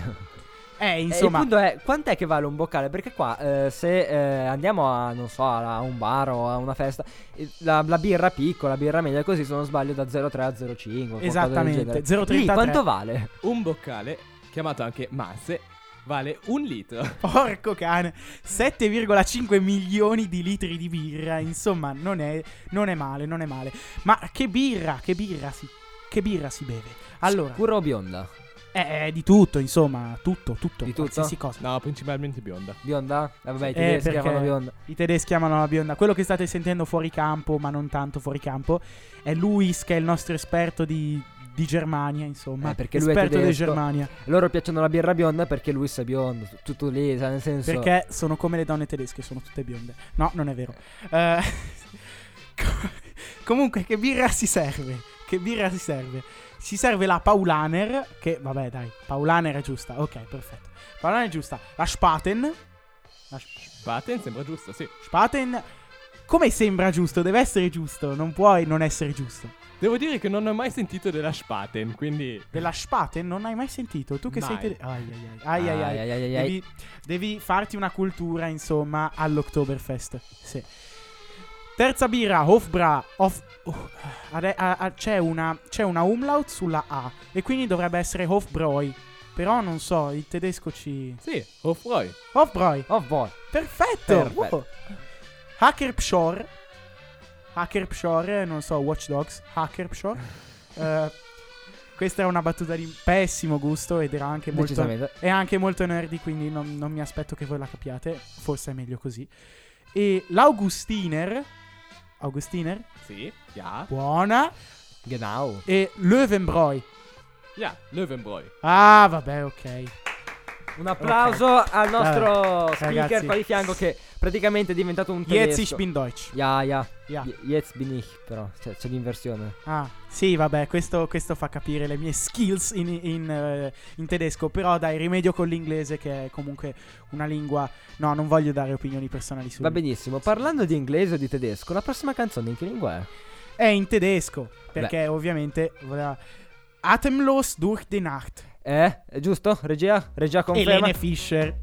C: Eh,
B: Eh, il
C: insomma...
B: punto è quant'è che vale un boccale? Perché qua eh, se eh, andiamo a, non so, a un bar o a una festa, eh, la, la birra piccola, la birra media, così se non sbaglio da 0,3 a 0,5.
C: Esattamente,
B: qualcosa del
C: 0,33.
B: genere. Lì quanto vale?
D: Un boccale, chiamato anche masse, vale un litro.
C: Porco cane, 7,5 milioni di litri di birra, insomma, non è, non è male, non è male. Ma che birra, che birra si, che birra si beve? Allora,
B: Scura o bionda?
C: eh, eh, di tutto, insomma, tutto, tutto,
B: Di tutto?
C: qualsiasi cosa.
D: No, principalmente bionda.
B: Bionda? Eh, vabbè, i
C: Eh,
B: tedeschi
C: perché
B: chiamano bionda.
C: I tedeschi chiamano la bionda. Quello che state sentendo fuori campo, ma non tanto fuori campo, è Luis, che è il nostro esperto di, di Germania, insomma.
B: Eh, perché lui è
C: esperto di. Germania.
B: Loro piacciono la birra bionda perché lui è biondo. Tutto lì, nel senso.
C: Perché sono come le donne tedesche, sono tutte bionde. No, non è vero. Eh, co- comunque, che birra si serve?
K: che birra si serve? Si serve la Paulaner, che vabbè dai, Paulaner è giusta, ok, perfetto. Paulaner è giusta. La Spaten, la
D: Spaten sembra giusto, sì.
K: Spaten, come sembra giusto? Deve essere giusto, non puoi non essere giusto.
D: Devo dire che non ho mai sentito della Spaten, quindi...
K: Della Spaten non hai mai sentito? Tu che sei
D: Mai.
K: tede- ai ai ai. Ai, ai, ai.
B: Ai, ai, ai, ai.
K: Devi, devi farti una cultura, insomma, all'Oktoberfest. Sì. Terza birra, Hofbra. Hof, oh, ade- a- a- c'è, una, c'è una umlaut sulla A. E quindi dovrebbe essere Hofbräu. Però non so, il tedesco ci.
D: Sì, Hofbräu.
K: Hofbräu.
B: Oh boy.
K: Perfetto.
B: Perfetto.
K: Wow. Hackerpschor. Hackerpschor, non so, Watch Dogs. Hackerpschor. Eh, questa è una battuta di pessimo gusto ed era anche molto. È anche molto nerdy, quindi non, non mi aspetto che voi la capiate. Forse è meglio così. E l'Augustiner. Augustiner?
D: Sì, ja.
K: Buona.
B: Genau.
K: E Löwenbräu.
D: Ja, Löwenbräu.
K: Ah, vabbè, ok.
B: Un applauso al nostro
K: Vabbè,
B: speaker
K: ragazzi.
B: qua di fianco che praticamente è diventato un
K: Jetzt
B: tedesco.
K: ich bin Deutsch.
B: Ja, ja. J- Jetzt bin ich, però c'è, c'è l'inversione.
K: Ah, sì, vabbè, questo, questo fa capire le mie skills in, in, eh, in tedesco. Però dai, rimedio con l'inglese, che è comunque una lingua. No, non voglio dare opinioni personali su.
B: Va benissimo. Parlando di inglese o di tedesco, la prossima canzone in che lingua è?
K: È in tedesco, perché ovviamente voleva. Atemlos durch die Nacht.
B: Eh? È giusto? Regia? Regia conferma?
K: Elene Fischer.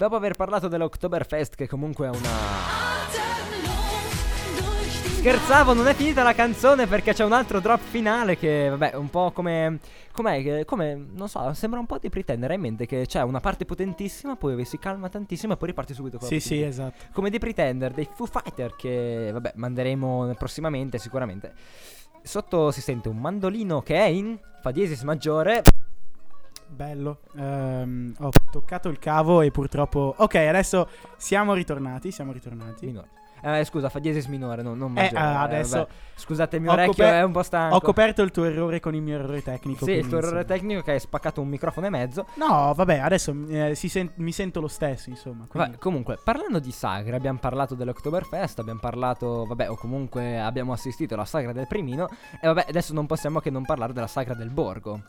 B: Dopo aver parlato dell'Oktoberfest, che comunque è una. Scherzavo, non è finita la canzone perché c'è un altro drop finale che, vabbè, un po' come. Com'è? Come. Non so, sembra un po' di pretendere. Hai in mente che c'è una parte potentissima, poi si calma tantissimo e poi riparti subito con la
C: Sì, sì, esatto.
B: Come dei pretender, dei Foo Fighter che, vabbè, manderemo prossimamente sicuramente. Sotto si sente un mandolino che è in fa diesis maggiore.
C: Bello. Ehm, ho toccato il cavo e purtroppo. Ok, adesso siamo ritornati. Siamo ritornati.
B: Minore. Eh, scusa, fa diesis minore, no, non
C: Eh,
B: maggiore.
C: ah,
B: Eh,
C: adesso
B: vabbè. Scusate, il mio orecchio
C: coper-
B: è un po' stanco.
C: Ho coperto il tuo errore con il mio errore tecnico.
B: Sì, il tuo errore tecnico che hai spaccato un microfono e mezzo.
C: No, vabbè, adesso eh, si sen- mi sento lo stesso, insomma. quindi-
B: Vabbè, comunque, parlando di sagre, abbiamo parlato dell'Oktoberfest, abbiamo parlato, vabbè, o comunque abbiamo assistito alla sagra del Primino. E vabbè, adesso non possiamo che non parlare della sagra del Borgo.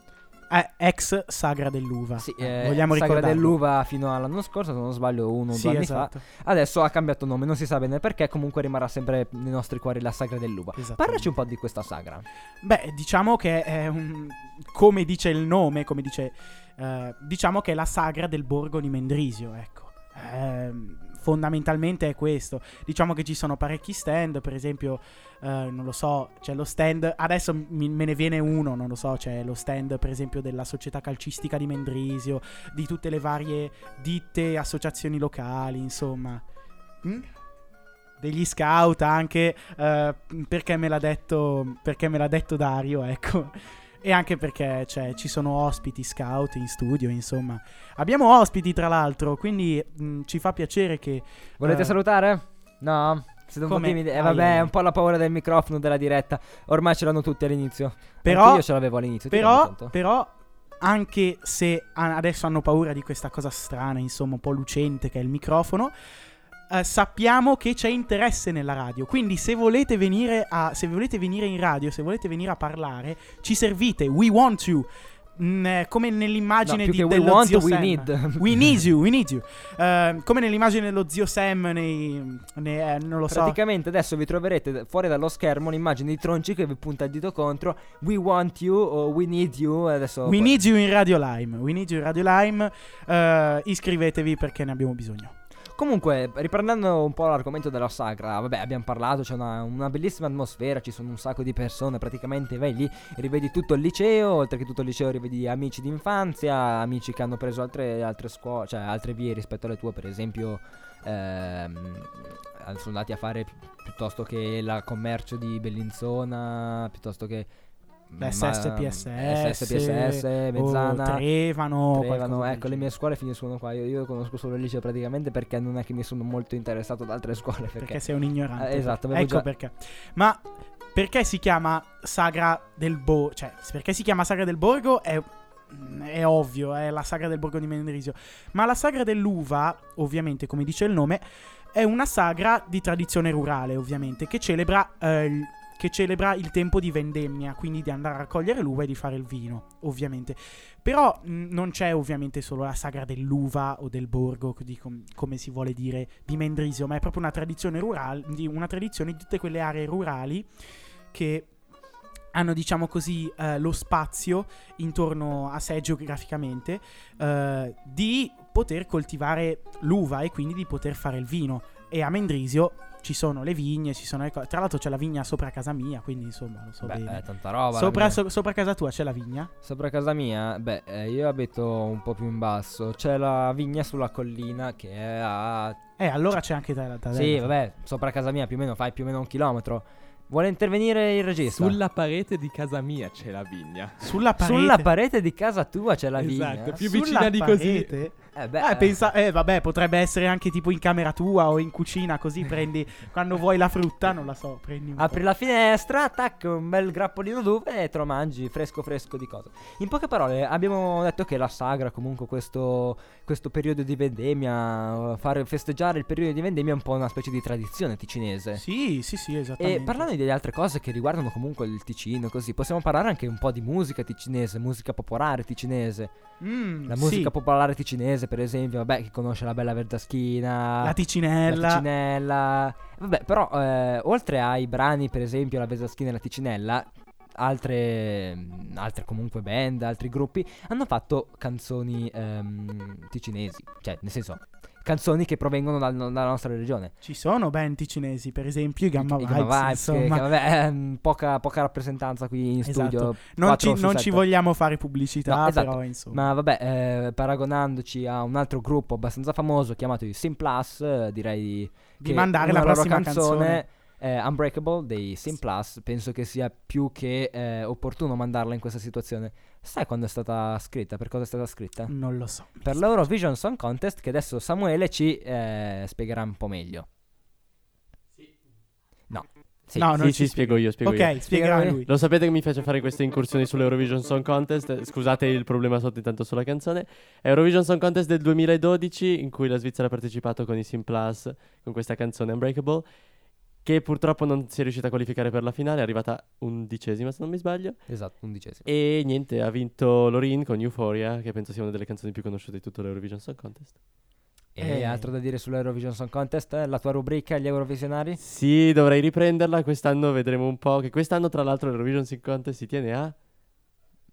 C: Eh, ex Sagra dell'uva.
B: Sì,
C: Eh,
B: eh,
C: vogliamo
B: sagra
C: ricordarlo.
B: dell'uva fino all'anno scorso, se non sbaglio, uno o
C: Sì,
B: due anni
C: esatto.
B: fa. Adesso ha cambiato nome, non si sa bene perché, comunque rimarrà sempre nei nostri cuori la sagra dell'uva. Parlaci un po' di questa sagra.
C: Beh, diciamo che è un. Come dice il nome, come dice. eh, diciamo che è la sagra del borgo di Mendrisio, ecco. Ehm, fondamentalmente è questo. Diciamo che ci sono parecchi stand, per esempio, eh, non lo so, c'è lo stand. Adesso mi- me ne viene uno, non lo so, c'è lo stand, per esempio, della società calcistica di Mendrisio, di tutte le varie ditte, associazioni locali, insomma. Mm? Degli scout anche, eh, perché me l'ha detto, perché me l'ha detto Dario, ecco. E anche perché cioè, ci sono ospiti scout in studio, insomma. Abbiamo ospiti, tra l'altro, quindi mh, ci fa piacere che...
B: Volete
C: eh,
B: salutare? No? Siete un po'
C: Come?
B: timidi? Eh vabbè, è un po' la paura del microfono della diretta. Ormai ce l'hanno tutti all'inizio.
C: Però-
B: Anche io ce l'avevo all'inizio.
C: Però, però, anche se adesso hanno paura di questa cosa strana, insomma, un po' lucente che è il microfono, eh, sappiamo che c'è interesse nella radio. Quindi se volete venire a se volete venire in radio, se volete venire a parlare, ci servite. We want you. Mm, eh, come nell'immagine
B: No,
C: di,
B: che we
C: dello
B: want,
C: zio
B: we
C: Sam.
B: need.
C: We need you, we need you. Eh, come nell'immagine dello zio Sam nei, nei- eh, non lo so.
B: Praticamente adesso vi troverete fuori dallo schermo un'immagine di Tronci che vi punta il dito contro. We want you o we need you. Adesso
C: We need you in Radio Lime. We need you in Radio Lime. Eh, iscrivetevi perché ne abbiamo bisogno.
B: Comunque, riprendendo un po' l'argomento della sagra, vabbè, abbiamo parlato, c'è una, una bellissima atmosfera, ci sono un sacco di persone, praticamente vai lì, rivedi tutto il liceo, oltre che tutto il liceo rivedi amici d'infanzia, amici che hanno preso altre, altre scuole, cioè altre vie rispetto alle tue, per esempio, ehm, sono andati a fare pi- piuttosto che la commercio di Bellinzona, piuttosto che...
C: SSPSS,
B: SSPSS, Mezzana.
C: Trevano,
B: Trevano, ecco, le mie scuole finiscono qua. Io, io conosco solo il liceo praticamente perché non è che mi sono molto interessato ad altre scuole. Perché,
C: Perché sei un ignorante.
B: Eh, esatto,
C: ecco
B: già-
C: perché. Ma perché si chiama Sagra del Borgo? Cioè, perché si chiama Sagra del Borgo è, è ovvio, è la Sagra del Borgo di Mendrisio. Ma la Sagra dell'Uva, ovviamente, come dice il nome, è una sagra di tradizione rurale, ovviamente, che celebra, eh, che celebra il tempo di vendemmia, quindi di andare a raccogliere l'uva e di fare il vino, ovviamente. Però mh, non c'è ovviamente solo la sagra dell'uva o del borgo, com- come si vuole dire, di Mendrisio, ma è proprio una tradizione rurale, di, una tradizione di tutte quelle aree rurali che hanno, diciamo così, eh, lo spazio intorno a sé geograficamente eh, di poter coltivare l'uva e quindi di poter fare il vino. E a Mendrisio ci sono le vigne, ci sono le cose. Tra l'altro c'è la vigna sopra casa mia, quindi insomma lo so
B: Beh,
C: bene.
B: è tanta roba.
C: Sopra, so- sopra casa tua c'è la vigna?
B: Sopra casa mia, beh, eh, io abito un po' più in basso. C'è la vigna sulla collina che è a.
C: Eh, allora c'è anche da, da
B: Sì, vabbè, sopra casa mia più o meno fai più o meno un chilometro. Vuole intervenire il regista?
D: Sulla parete di casa mia c'è la vigna.
C: Sulla parete.
B: Sulla parete di casa tua c'è la vigna.
D: Esatto, più
C: Sulla
D: vicina di così.
B: Eh, beh,
C: Eh, pensa, eh, vabbè, potrebbe essere anche tipo in camera tua o in cucina, così prendi quando vuoi la frutta, non la so, prendi un po'.
B: Apri la finestra, tac, un bel grappolino d'uve e te lo mangi fresco fresco di cosa. In poche parole, abbiamo detto che la sagra, comunque questo, questo periodo di vendemmia, fare festeggiare il periodo di vendemmia è un po' una specie di tradizione ticinese.
C: Sì, sì, sì, esattamente.
B: E parlando di altre cose che riguardano comunque il Ticino, così, possiamo parlare anche un po' di musica ticinese, musica popolare ticinese.
C: Mm,
B: La
C: sì.
B: musica popolare ticinese, per esempio, vabbè, chi conosce la Bella Verdaschina,
C: La ticinella.
B: la Ticinella. Vabbè, però, eh, oltre ai brani, per esempio, la Verdaschina e la Ticinella, altre, altre comunque band, altri gruppi hanno fatto canzoni ehm, ticinesi. Cioè, nel senso, canzoni che provengono dal- dalla nostra regione.
C: Ci sono band ticinesi, per esempio i Gamma
B: I
C: Vibes,
B: Gamma Vibes, che- che, vabbè, ehm, poca, poca rappresentanza qui in
C: Esatto.
B: studio.
C: non ci, non ci vogliamo fare pubblicità,
B: No, esatto.
C: però insomma.
B: Ma vabbè, eh, paragonandoci a un altro gruppo abbastanza famoso chiamato i Simplus, eh, direi
C: Di
B: che
C: mandare la prossima
B: canzone,
C: canzone.
B: eh, Unbreakable dei Simplus, penso che sia più che eh, opportuno mandarla in questa situazione. Sai quando è stata scritta? Per cosa è stata scritta?
C: Non lo so.
B: Per l'Eurovision Song Contest che adesso Samuele ci eh, spiegherà un po' meglio. No. Sì.
C: No, non
L: Sì,
C: ci
L: sì, spiego io, spiego
C: Ok,
L: io.
C: spiegherà
B: Spiegalo
C: lui.
L: Lo sapete che mi piace fare queste incursioni sull'Eurovision Song Contest? Scusate il problema sotto intanto sulla canzone. Eurovision Song Contest del 2012 in cui la Svizzera ha partecipato con i Simplus con questa canzone Unbreakable che purtroppo non si è riuscita a qualificare per la finale, è arrivata undicesima se non mi sbaglio.
B: Esatto, undicesimo.
L: E niente, ha vinto Lorin con Euphoria, che penso sia una delle canzoni più conosciute di tutto l'Eurovision Song Contest.
B: E
C: Eh.
B: altro da dire sull'Eurovision Song Contest? La tua rubrica, gli Eurovisionari?
L: Sì, dovrei riprenderla, quest'anno vedremo un po', che quest'anno tra l'altro l'Eurovision Song Contest si tiene a...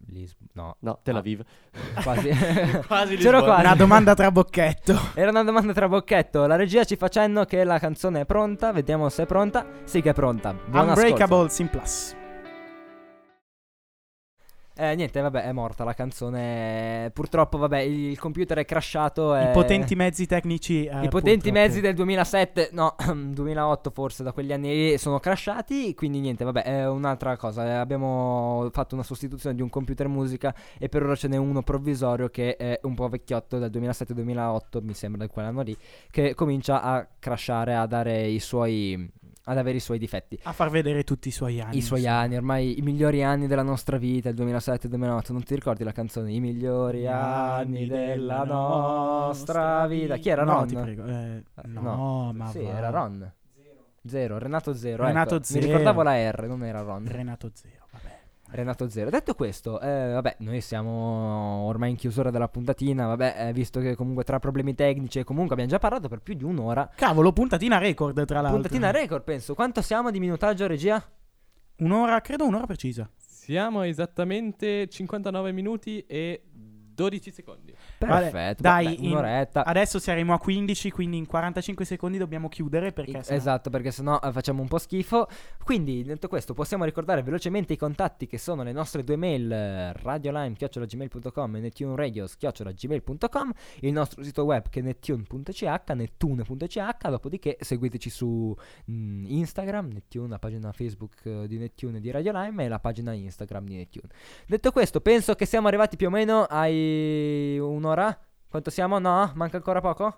B: Lis- no,
L: No, Tel
B: Ah.
L: Aviv.
B: quasi.
L: Quasi
B: C'ero quasi.
C: Una domanda tra bocchetto.
B: Era una domanda tra bocchetto. La regia ci fa cenno che la canzone è pronta. Vediamo se è pronta. Sì, che è pronta. Buon ascolto.
C: Unbreakable Simplus.
B: Eh, niente, vabbè, è morta la canzone. Purtroppo, vabbè, il computer è crashato.
C: I
B: e-
C: potenti mezzi tecnici. eh,
B: I potenti
C: purtroppo.
B: mezzi del 2007, no, 2008 forse, da quegli anni lì, sono crashati. Quindi niente, vabbè, è un'altra cosa. eh, Abbiamo fatto una sostituzione di un computer musica e per ora ce n'è uno provvisorio che è un po' vecchiotto del 2007-2008, mi sembra, di quell'anno lì, che comincia a crashare, a dare i suoi... ad avere i suoi difetti.
C: A far vedere tutti i suoi anni.
B: I suoi anni, ormai i migliori anni della nostra vita, il 2007-2008, non ti ricordi la canzone? I migliori anni della nostra vita. Chi era
C: No,
B: Ron?
C: ti prego. eh,
B: Eh,
C: no, ma
B: Sì,
C: va.
B: era Ron. Zero, Renato Zero.
C: Renato
B: ecco.
C: Zero.
B: Mi ricordavo la R, non era Ron.
C: Renato Zero.
B: Renato Zero. Detto questo, eh, vabbè, noi siamo ormai in chiusura della puntatina. Vabbè, eh, visto che comunque tra problemi tecnici e comunque abbiamo già parlato per più di un'ora.
C: Cavolo, puntatina record tra l'altro.
B: Puntatina record, penso. Quanto siamo di minutaggio, regia?
C: Un'ora, credo un'ora precisa.
D: Siamo esattamente 59 minuti e 12 secondi.
C: Vale,
B: Perfetto.
C: dai,
B: vabbè,
C: in-
B: un'oretta.
C: Adesso saremo a 15, quindi in 45 secondi dobbiamo chiudere perché sennò-
B: Esatto, perché sennò eh, facciamo un po' schifo. Quindi, detto questo, possiamo ricordare velocemente i contatti che sono le nostre due mail: eh, radiolime.gmail.com e nettuneradio.gmail.com, il nostro sito web che è nettune.ch, nettune.ch. Dopodiché, seguiteci su mm, Instagram, Nettune, la pagina Facebook eh, di Nettune di Radio Lime e la pagina Instagram di Nettune. Detto questo, penso che siamo arrivati più o meno ai un'ora. Quanto siamo? No? Manca ancora poco?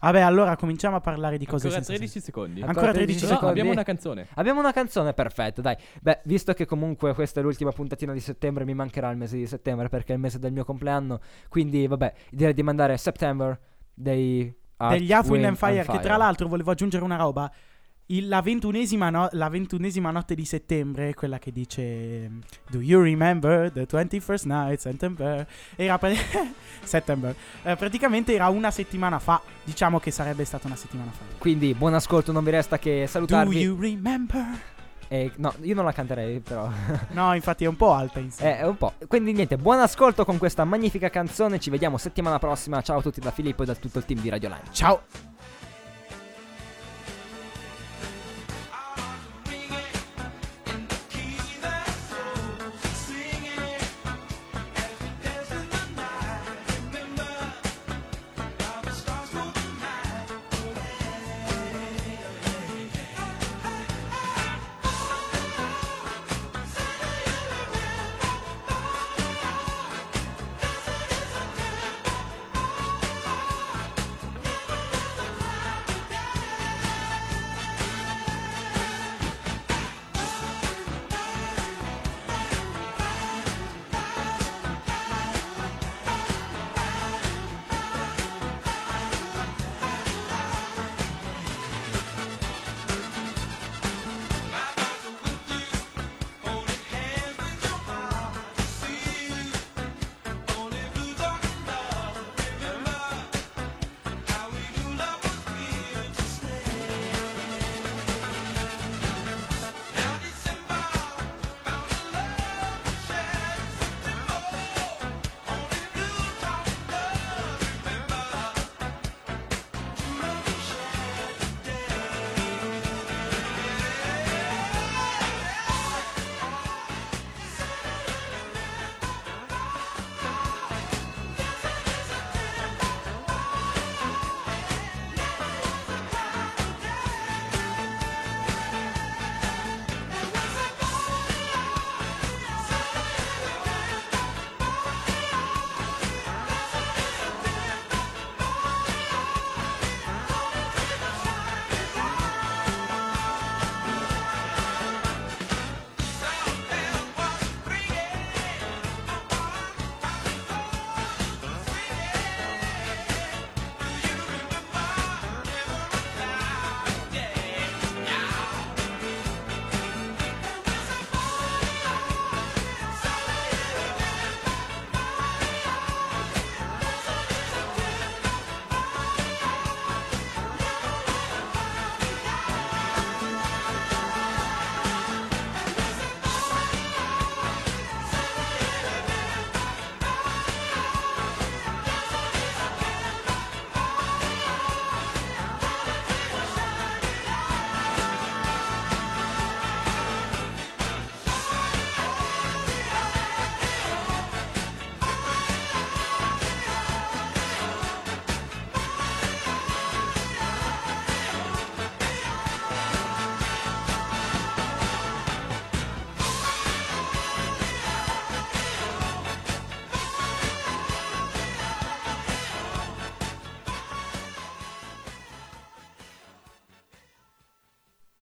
C: Vabbè, allora cominciamo a parlare di cose
D: Ancora
C: senza
D: 13 secondi.
B: Ancora
C: Ancora
B: 13
C: 13
D: No,
B: secondi.
D: abbiamo una canzone.
B: Abbiamo una canzone, perfetto, dai. Beh, visto che comunque questa è l'ultima puntatina di settembre, mi mancherà il mese di settembre perché è il mese del mio compleanno. Quindi, vabbè, direi di mandare September dei
C: degli Earth, Wind and Fire,
B: and
C: che tra l'altro volevo aggiungere una roba. Il- la, ventunesima no- la ventunesima notte di settembre, quella che dice Do you remember the 21st night September? Era pre- September. Eh, praticamente era una settimana fa. Diciamo che sarebbe stata una settimana fa.
B: Quindi, buon ascolto, non vi resta che
C: Do
B: salutarvi.
C: you remember?
B: E- no, io non la canterei, però.
C: No, infatti è un po' alta insieme.
B: Eh, è un po'. Quindi, niente, buon ascolto con questa magnifica canzone. Ci vediamo settimana prossima. Ciao a tutti da Filippo e da tutto il team di Radio Line.
C: Ciao.